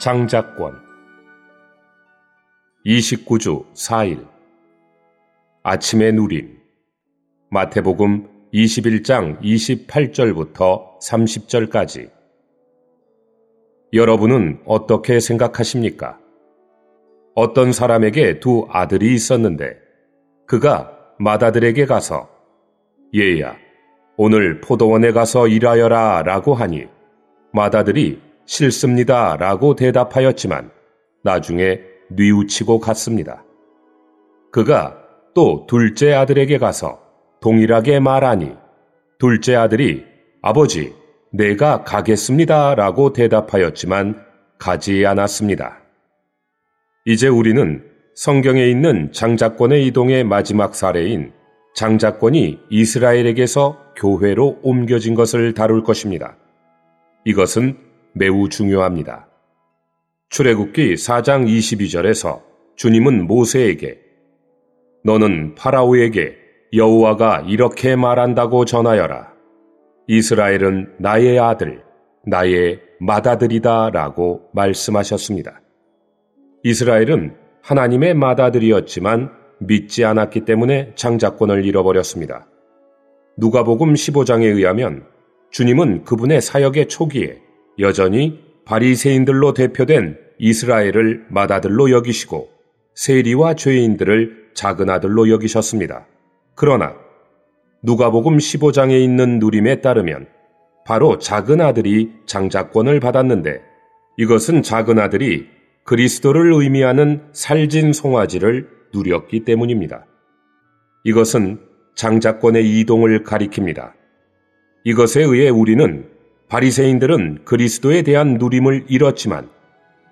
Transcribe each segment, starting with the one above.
장작권. 29주 4일. 아침의 누림. 마태복음 21장 28절부터 30절까지. 여러분은 어떻게 생각하십니까? 어떤 사람에게 두 아들이 있었는데 그가 맏아들에게 가서 얘야 오늘 포도원에 가서 일하여라 라고 하니 맏아들이 싫습니다 라고 대답하였지만 나중에 뉘우치고 갔습니다. 그가 또 둘째 아들에게 가서 동일하게 말하니 둘째 아들이 아버지, 내가 가겠습니다 라고 대답하였지만 가지 않았습니다. 이제 우리는 성경에 있는 장자권의 이동의 마지막 사례인 장자권이 이스라엘에게서 교회로 옮겨진 것을 다룰 것입니다. 이것은 매우 중요합니다. 출애굽기 4장 22절에서 주님은 모세에게 너는 파라오에게 여호와가 이렇게 말한다고 전하여라. 이스라엘은 나의 아들, 나의 맏아들이다 라고 말씀하셨습니다. 이스라엘은 하나님의 맏아들이었지만 믿지 않았기 때문에 장자권을 잃어버렸습니다. 누가복음 15장에 의하면 주님은 그분의 사역의 초기에 여전히 바리새인들로 대표된 이스라엘을 맏아들로 여기시고 세리와 죄인들을 작은 아들로 여기셨습니다. 그러나 누가복음 15장에 있는 누림에 따르면 바로 작은 아들이 장자권을 받았는데 이것은 작은 아들이 그리스도를 의미하는 살진 송아지를 누렸기 때문입니다. 이것은 장자권의 이동을 가리킵니다. 이것에 의해 우리는 바리새인들은 그리스도에 대한 누림을 잃었지만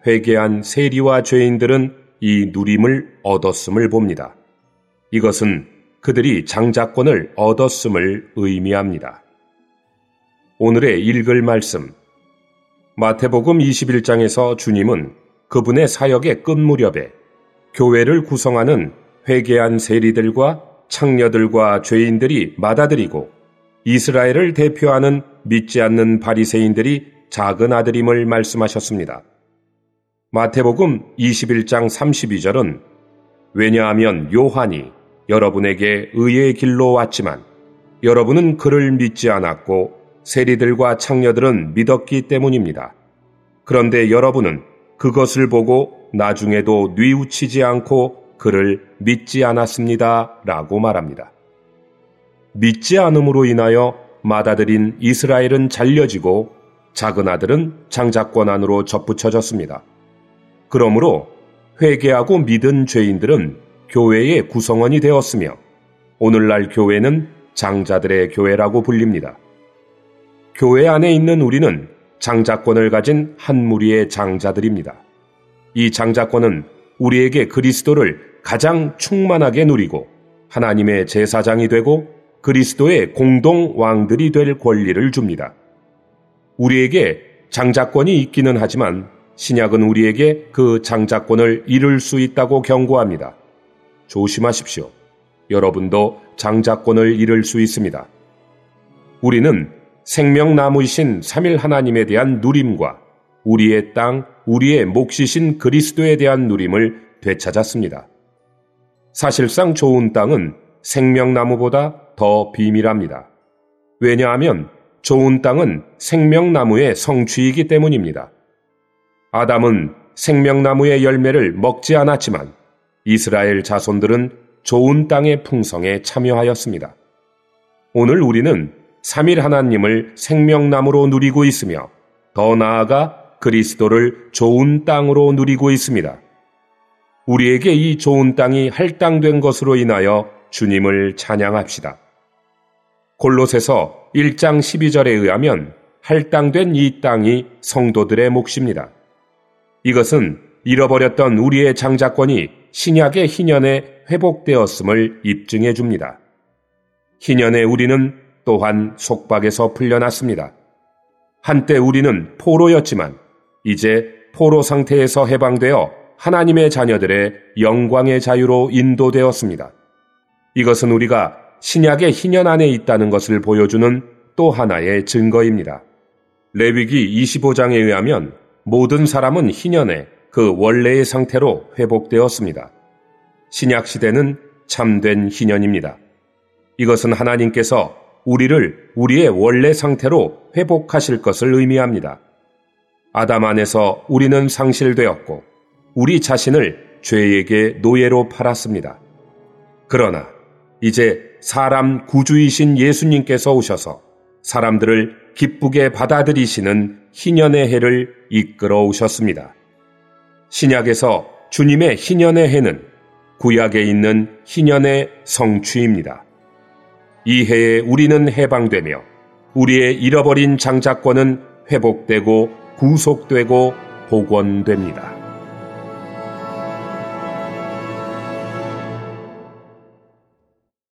회개한 세리와 죄인들은 이 누림을 얻었음을 봅니다. 이것은 그들이 장자권을 얻었음을 의미합니다. 오늘의 읽을 말씀 마태복음 21장에서 주님은 그분의 사역의 끝 무렵에 교회를 구성하는 회개한 세리들과 창녀들과 죄인들이 맏아들이고 이스라엘을 대표하는 믿지 않는 바리새인들이 작은 아들임을 말씀하셨습니다. 마태복음 21장 32절은 왜냐하면 요한이 여러분에게 의의 길로 왔지만 여러분은 그를 믿지 않았고 세리들과 창녀들은 믿었기 때문입니다. 그런데 여러분은 그것을 보고 나중에도 뉘우치지 않고 그를 믿지 않았습니다. 라고 말합니다. 믿지 않음으로 인하여 맏아들인 이스라엘은 잘려지고 작은 아들은 장자권 안으로 접붙여졌습니다. 그러므로 회개하고 믿은 죄인들은 교회의 구성원이 되었으며 오늘날 교회는 장자들의 교회라고 불립니다. 교회 안에 있는 우리는 장자권을 가진 한 무리의 장자들입니다. 이 장자권은 우리에게 그리스도를 가장 충만하게 누리고 하나님의 제사장이 되고 그리스도의 공동 왕들이 될 권리를 줍니다. 우리에게 장자권이 있기는 하지만 신약은 우리에게 그 장자권을 잃을 수 있다고 경고합니다. 조심하십시오. 여러분도 장자권을 잃을 수 있습니다. 우리는 생명나무이신 3일 하나님에 대한 누림과 우리의 땅, 우리의 몫이신 그리스도에 대한 누림을 되찾았습니다. 사실상 좋은 땅은 생명나무보다 더 비밀합니다. 왜냐하면 좋은 땅은 생명나무의 성취이기 때문입니다. 아담은 생명나무의 열매를 먹지 않았지만 이스라엘 자손들은 좋은 땅의 풍성에 참여하였습니다. 오늘 우리는 3일 하나님을 생명나무로 누리고 있으며 더 나아가 그리스도를 좋은 땅으로 누리고 있습니다. 우리에게 이 좋은 땅이 할당된 것으로 인하여 주님을 찬양합시다. 골로새서 1장 12절에 의하면 할당된 이 땅이 성도들의 몫입니다. 이것은 잃어버렸던 우리의 장자권이 신약의 희년에 회복되었음을 입증해 줍니다. 희년에 우리는 또한 속박에서 풀려났습니다. 한때 우리는 포로였지만 이제 포로 상태에서 해방되어 하나님의 자녀들의 영광의 자유로 인도되었습니다. 이것은 우리가 신약의 희년 안에 있다는 것을 보여주는 또 하나의 증거입니다. 레위기 25장에 의하면 모든 사람은 희년에 그 원래의 상태로 회복되었습니다. 신약 시대는 참된 희년입니다. 이것은 하나님께서 우리를 우리의 원래 상태로 회복하실 것을 의미합니다. 아담 안에서 우리는 상실되었고 우리 자신을 죄에게 노예로 팔았습니다. 그러나 이제 사람 구주이신 예수님께서 오셔서 사람들을 기쁘게 받아들이시는 희년의 해를 이끌어 오셨습니다. 신약에서 주님의 희년의 해는 구약에 있는 희년의 성취입니다. 이 해에 우리는 해방되며 우리의 잃어버린 장자권은 회복되고 구속되고 복원됩니다.